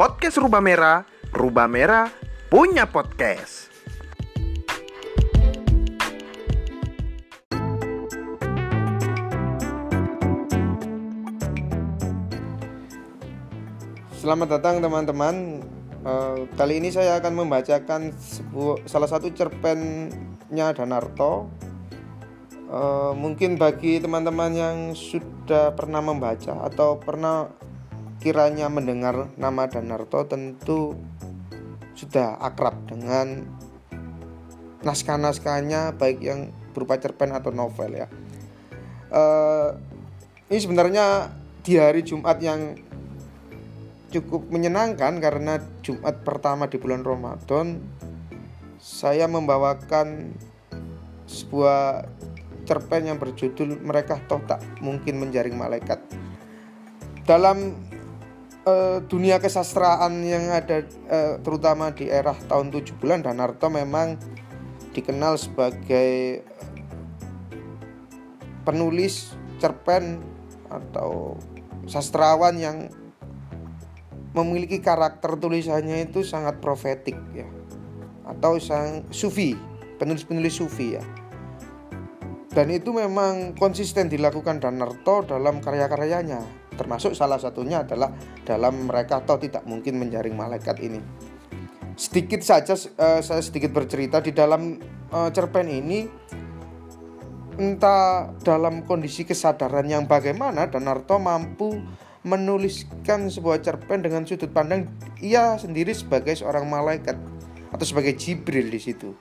podcast Rubah Merah, Rubah Merah punya podcast. Selamat datang teman-teman. Uh, kali ini saya akan membacakan sebuah, salah satu cerpennya Danarto. Uh, mungkin bagi teman-teman yang sudah pernah membaca atau pernah kiranya mendengar nama Danarto tentu sudah akrab dengan naskah-naskahnya baik yang berupa cerpen atau novel ya. Uh, ini sebenarnya di hari Jumat yang cukup menyenangkan karena Jumat pertama di bulan Ramadan saya membawakan sebuah cerpen yang berjudul mereka toh tak mungkin menjaring malaikat. Dalam uh, dunia kesastraan yang ada uh, terutama di era tahun 70-an Danarto memang dikenal sebagai penulis cerpen atau sastrawan yang memiliki karakter tulisannya itu sangat profetik ya. Atau sang sufi penulis-penulis sufi ya. Dan itu memang konsisten dilakukan Danarto dalam karya-karyanya termasuk salah satunya adalah dalam mereka atau tidak mungkin menjaring malaikat ini sedikit saja uh, saya sedikit bercerita di dalam uh, cerpen ini entah dalam kondisi kesadaran yang bagaimana Danarto mampu menuliskan sebuah cerpen dengan sudut pandang ia sendiri sebagai seorang malaikat atau sebagai Jibril di situ.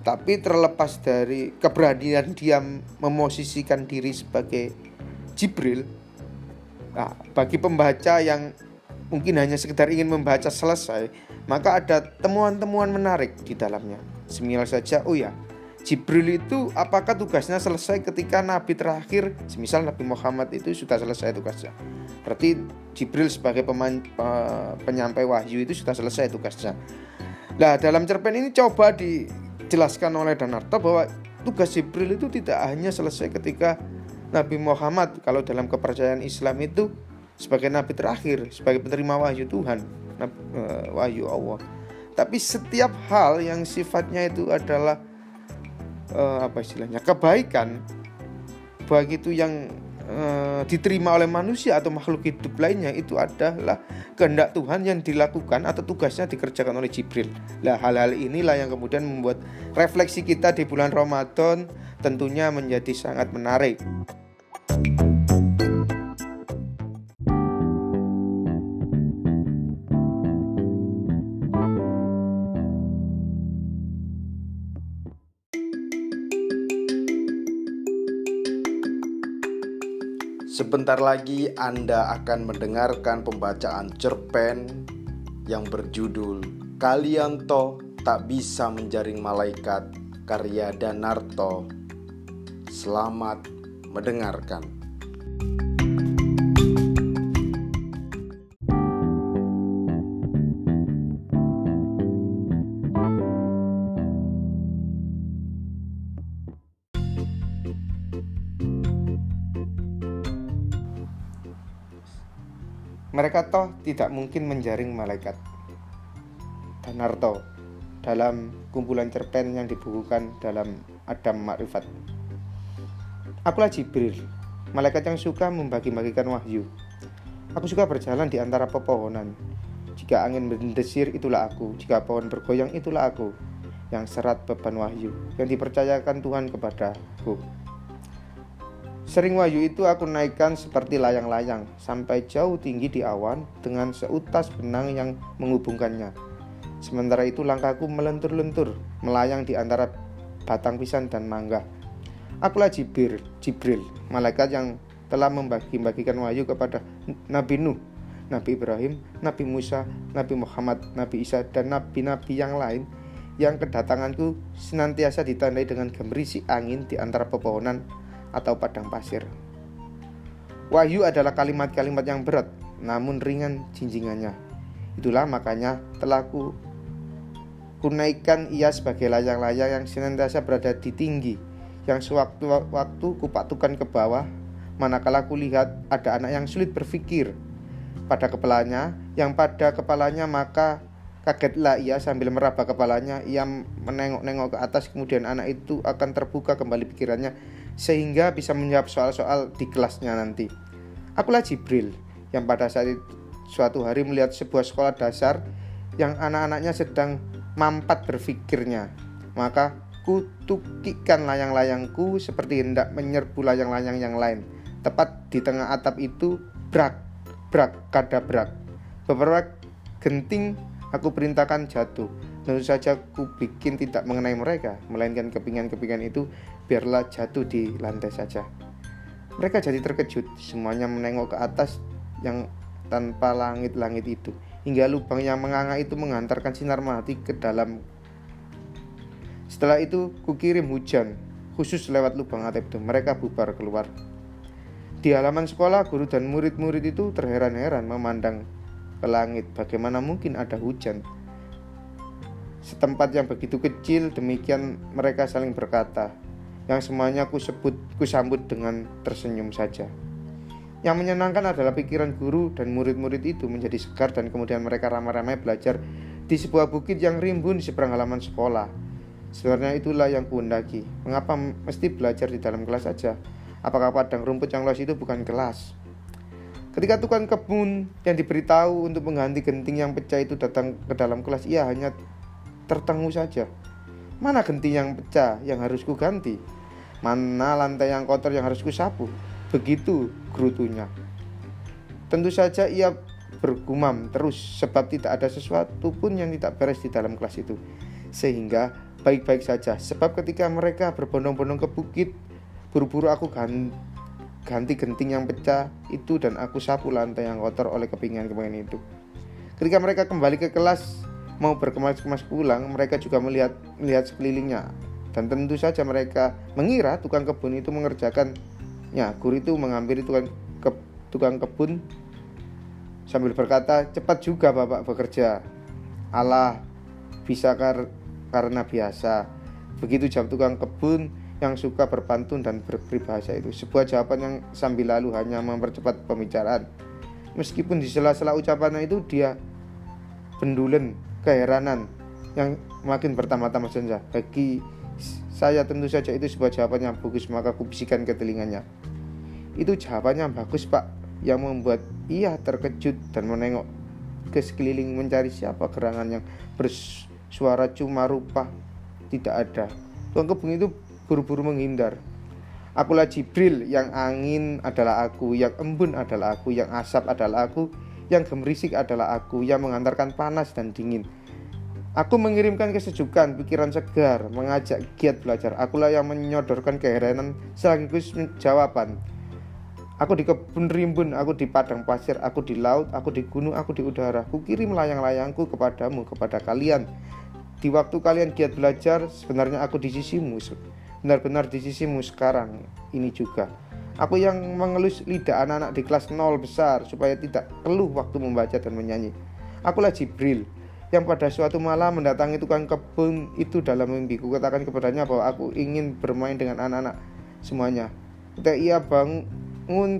Tapi terlepas dari keberanian dia memosisikan diri sebagai Jibril, Nah, bagi pembaca yang mungkin hanya sekedar ingin membaca selesai, maka ada temuan-temuan menarik di dalamnya. Semisal saja, oh ya, Jibril itu apakah tugasnya selesai ketika Nabi terakhir, semisal Nabi Muhammad itu sudah selesai tugasnya. Berarti Jibril sebagai peman, penyampai wahyu itu sudah selesai tugasnya. Nah, dalam cerpen ini coba dijelaskan oleh Danarto bahwa tugas Jibril itu tidak hanya selesai ketika Nabi Muhammad kalau dalam kepercayaan Islam itu sebagai nabi terakhir, sebagai penerima wahyu Tuhan, eh, wahyu Allah. Tapi setiap hal yang sifatnya itu adalah uh, apa istilahnya kebaikan, baik itu yang uh, diterima oleh manusia atau makhluk hidup lainnya itu adalah kehendak Tuhan yang dilakukan atau tugasnya dikerjakan oleh Jibril. Nah hal-hal inilah yang kemudian membuat refleksi kita di bulan Ramadan tentunya menjadi sangat menarik. Sebentar lagi Anda akan mendengarkan pembacaan cerpen yang berjudul Kalian toh tak bisa menjaring malaikat karya Danarto. Selamat mendengarkan. Mereka toh tidak mungkin menjaring malaikat. Danarto dalam kumpulan cerpen yang dibukukan dalam Adam Makrifat. Akulah Jibril, malaikat yang suka membagi-bagikan wahyu. Aku suka berjalan di antara pepohonan. Jika angin mendesir, itulah aku. Jika pohon bergoyang, itulah aku. Yang serat beban wahyu, yang dipercayakan Tuhan kepadaku. Sering wahyu itu aku naikkan seperti layang-layang sampai jauh tinggi di awan dengan seutas benang yang menghubungkannya. Sementara itu langkahku melentur-lentur, melayang di antara batang pisang dan mangga. Akulah Jibril, Jibril, malaikat yang telah membagi-bagikan wahyu kepada Nabi Nuh, Nabi Ibrahim, Nabi Musa, Nabi Muhammad, Nabi Isa, dan nabi-nabi yang lain yang kedatanganku senantiasa ditandai dengan gemerisi angin di antara pepohonan atau padang pasir. Wahyu adalah kalimat-kalimat yang berat, namun ringan jinjingannya. Itulah makanya telah ku kunaikan ia sebagai layang-layang yang senantiasa berada di tinggi, yang sewaktu-waktu kupatukan ke bawah, manakala kulihat ada anak yang sulit berpikir, pada kepalanya, yang pada kepalanya maka kagetlah ia sambil meraba kepalanya, ia menengok-nengok ke atas kemudian anak itu akan terbuka kembali pikirannya sehingga bisa menjawab soal-soal di kelasnya nanti. Akulah Jibril yang pada saat itu, suatu hari melihat sebuah sekolah dasar yang anak-anaknya sedang mampat berpikirnya. Maka kutukikan layang-layangku seperti hendak menyerbu layang-layang yang lain. Tepat di tengah atap itu brak, brak, kadabrak. Beberapa genting aku perintahkan jatuh. Tentu saja ku bikin tidak mengenai mereka, melainkan kepingan-kepingan itu biarlah jatuh di lantai saja. Mereka jadi terkejut, semuanya menengok ke atas yang tanpa langit-langit itu, hingga lubang yang menganga itu mengantarkan sinar mati ke dalam setelah itu kukirim hujan khusus lewat lubang atap itu. Mereka bubar keluar. Di halaman sekolah, guru dan murid-murid itu terheran-heran memandang ke langit. Bagaimana mungkin ada hujan? Setempat yang begitu kecil, demikian mereka saling berkata. Yang semuanya ku sebut, ku sambut dengan tersenyum saja. Yang menyenangkan adalah pikiran guru dan murid-murid itu menjadi segar dan kemudian mereka ramai-ramai belajar di sebuah bukit yang rimbun di seberang halaman sekolah. Sebenarnya itulah yang kuhendaki. Mengapa mesti belajar di dalam kelas saja? Apakah padang rumput yang luas itu bukan kelas? Ketika tukang kebun yang diberitahu untuk mengganti genting yang pecah itu datang ke dalam kelas, ia hanya tertengu saja. Mana genting yang pecah yang harus ku ganti? Mana lantai yang kotor yang harus ku sapu? Begitu gerutunya. Tentu saja ia bergumam terus sebab tidak ada sesuatu pun yang tidak beres di dalam kelas itu. Sehingga baik-baik saja. Sebab ketika mereka berbondong-bondong ke bukit buru-buru aku ganti genting yang pecah itu dan aku sapu lantai yang kotor oleh kepingan-kepingan itu. Ketika mereka kembali ke kelas mau berkemas-kemas pulang mereka juga melihat melihat sekelilingnya. Dan tentu saja mereka mengira tukang kebun itu mengerjakannya guru itu mengambil tukang ke, tukang kebun sambil berkata cepat juga bapak bekerja. Allah bisa kar karena biasa. Begitu jam tukang kebun yang suka berpantun dan berperibahasa itu. Sebuah jawaban yang sambil lalu hanya mempercepat pembicaraan. Meskipun di sela-sela ucapannya itu dia pendulen, keheranan yang makin bertambah-tambah saja. Bagi saya tentu saja itu sebuah jawaban yang bagus maka kubisikan ke telinganya. Itu jawabannya bagus pak yang membuat ia terkejut dan menengok ke sekeliling mencari siapa gerangan yang bers Suara cuma rupa tidak ada. Tukang kebun itu buru-buru menghindar. Akulah Jibril, yang angin adalah aku, yang embun adalah aku, yang asap adalah aku, yang gemerisik adalah aku, yang mengantarkan panas dan dingin. Aku mengirimkan kesejukan, pikiran segar, mengajak giat belajar. Akulah yang menyodorkan keheranan sekaligus jawaban. Aku di kebun rimbun, aku di padang pasir, aku di laut, aku di gunung, aku di udara. Kukirim layang-layangku kepadamu, kepada kalian. Di waktu kalian giat belajar, sebenarnya aku di sisimu. Benar-benar di sisimu sekarang ini juga. Aku yang mengelus lidah anak-anak di kelas nol besar supaya tidak keluh waktu membaca dan menyanyi. Akulah Jibril yang pada suatu malam mendatangi tukang kebun itu dalam mimpiku. Katakan kepadanya bahwa aku ingin bermain dengan anak-anak semuanya. Ketika ia bangun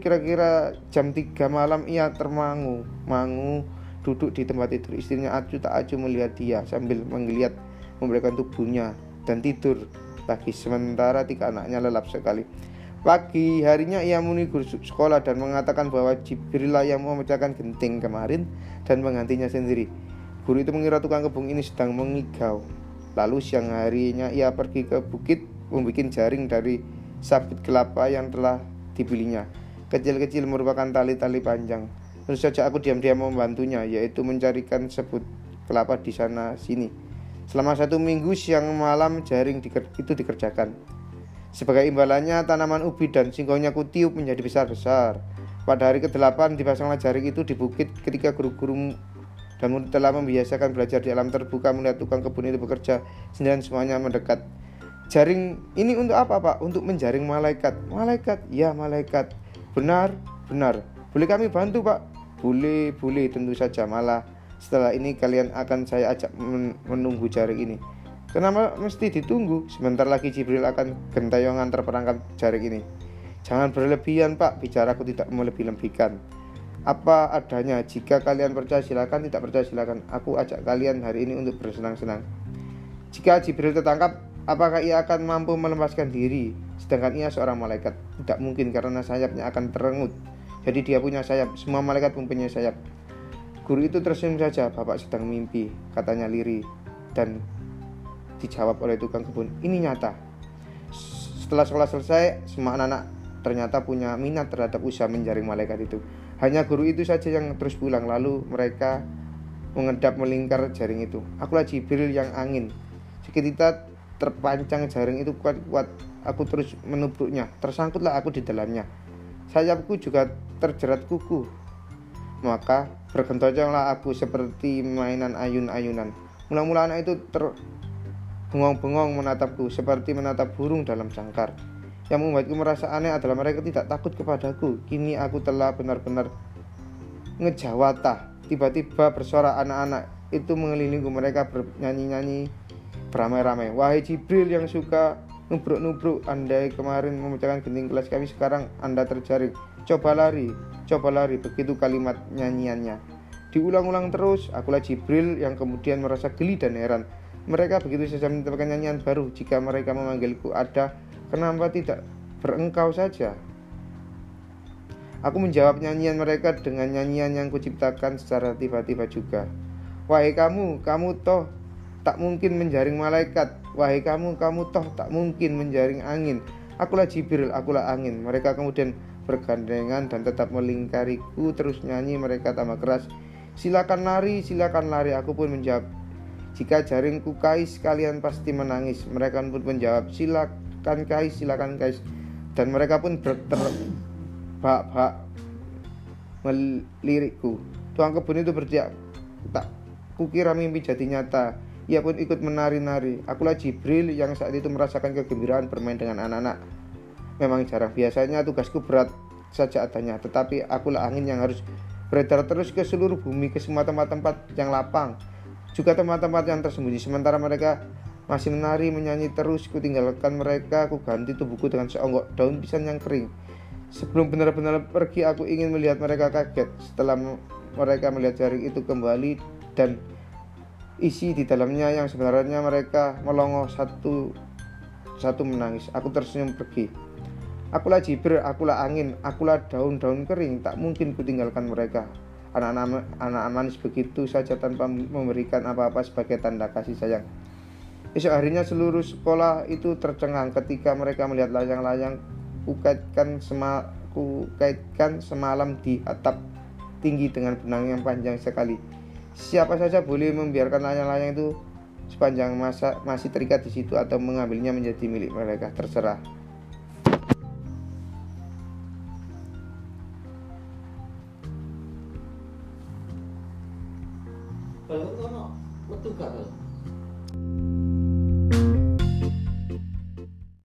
kira-kira jam 3 malam ia termangu, mangu duduk di tempat tidur istrinya acu tak acu melihat dia sambil menggeliat memberikan tubuhnya dan tidur lagi sementara tiga anaknya lelap sekali Pagi harinya ia muni guru sekolah dan mengatakan bahwa Jibril yang memecahkan genting kemarin dan menggantinya sendiri. Guru itu mengira tukang kebun ini sedang mengigau. Lalu siang harinya ia pergi ke bukit membuat jaring dari sabit kelapa yang telah dipilihnya. Kecil-kecil merupakan tali-tali panjang. Tentu saja aku diam-diam membantunya, yaitu mencarikan sebut kelapa di sana sini. Selama satu minggu siang malam jaring itu dikerjakan. Sebagai imbalannya tanaman ubi dan singkongnya kutiup menjadi besar-besar. Pada hari ke-8 dipasanglah jaring itu di bukit ketika guru-guru dan telah membiasakan belajar di alam terbuka melihat tukang kebun itu bekerja sendirian semuanya mendekat. Jaring ini untuk apa pak? Untuk menjaring malaikat. Malaikat, ya malaikat. Benar, benar. Boleh kami bantu pak? Boleh, boleh tentu saja malah setelah ini kalian akan saya ajak menunggu jaring ini. Kenapa mesti ditunggu? Sebentar lagi Jibril akan gentayangan terperangkap jaring ini. Jangan berlebihan pak, bicaraku tidak melebih-lebihkan. apa adanya. Jika kalian percaya silakan, tidak percaya silakan. Aku ajak kalian hari ini untuk bersenang-senang. Jika Jibril tertangkap, apakah ia akan mampu melepaskan diri? Sedangkan ia seorang malaikat. Tidak mungkin karena sayapnya akan terengut. Jadi dia punya sayap. Semua malaikat mempunyai sayap. Guru itu tersenyum saja. Bapak sedang mimpi, katanya Liri. Dan dijawab oleh tukang kebun. Ini nyata. Setelah sekolah selesai, semua anak-anak ternyata punya minat terhadap usaha menjaring malaikat itu. Hanya guru itu saja yang terus pulang, lalu mereka mengedap melingkar jaring itu. Akulah Jibril yang angin. Seketika terpancang jaring itu kuat-kuat. Aku terus menubruknya. Tersangkutlah aku di dalamnya. Sayapku juga terjerat kuku. Maka bergentojonglah aku seperti mainan ayun-ayunan. Mula-mula anak itu terbengong-bengong menatapku seperti menatap burung dalam sangkar. Yang membuatku merasa aneh adalah mereka tidak takut kepadaku. Kini aku telah benar-benar ngejawata. Tiba-tiba bersorak anak-anak itu mengelilingi mereka bernyanyi-nyanyi beramai-ramai. Wahai Jibril yang suka nubruk-nubruk, andai kemarin memecahkan genting kelas kami, sekarang Anda terjaring. Coba lari, coba lari, begitu kalimat nyanyiannya. Diulang-ulang terus, akulah Jibril yang kemudian merasa geli dan heran. Mereka begitu saja menemukan nyanyian baru. Jika mereka memanggilku ada Kenapa tidak berengkau saja? Aku menjawab nyanyian mereka dengan nyanyian yang kuciptakan secara tiba-tiba juga. Wahai kamu, kamu toh tak mungkin menjaring malaikat. Wahai kamu, kamu toh tak mungkin menjaring angin. Akulah Jibril, akulah angin. Mereka kemudian bergandengan dan tetap melingkariku terus nyanyi mereka tambah keras. Silakan lari, silakan lari. Aku pun menjawab, jika jaringku kais kalian pasti menangis. Mereka pun menjawab, silakan guys silakan guys dan mereka pun terbak-bak melirikku tuang kebun itu berteriak tak kukira mimpi jadi nyata ia pun ikut menari-nari. Akulah Jibril yang saat itu merasakan kegembiraan bermain dengan anak-anak. Memang jarang. Biasanya tugasku berat saja adanya tetapi akulah angin yang harus beredar terus ke seluruh bumi ke semua tempat-tempat yang lapang juga tempat-tempat yang tersembunyi. Sementara mereka masih menari menyanyi terus ku tinggalkan mereka Ku ganti tubuhku dengan seonggok daun pisang yang kering. Sebelum benar-benar pergi aku ingin melihat mereka kaget. Setelah mereka melihat jaring itu kembali Dan isi di dalamnya yang sebenarnya mereka melongo satu satu menangis. Aku tersenyum pergi. Akulah Jibril, akulah angin, akulah daun-daun kering. Tak mungkin ku tinggalkan mereka Anak-anak anak manis begitu saja tanpa memberikan apa-apa sebagai tanda kasih sayang. Esok harinya seluruh sekolah itu tercengang ketika mereka melihat layang-layang kukaitkan sema, kukaitkan semalam di atap tinggi dengan benang yang panjang sekali. Siapa saja boleh membiarkan layang-layang itu sepanjang masa masih terikat di situ atau mengambilnya menjadi milik mereka terserah.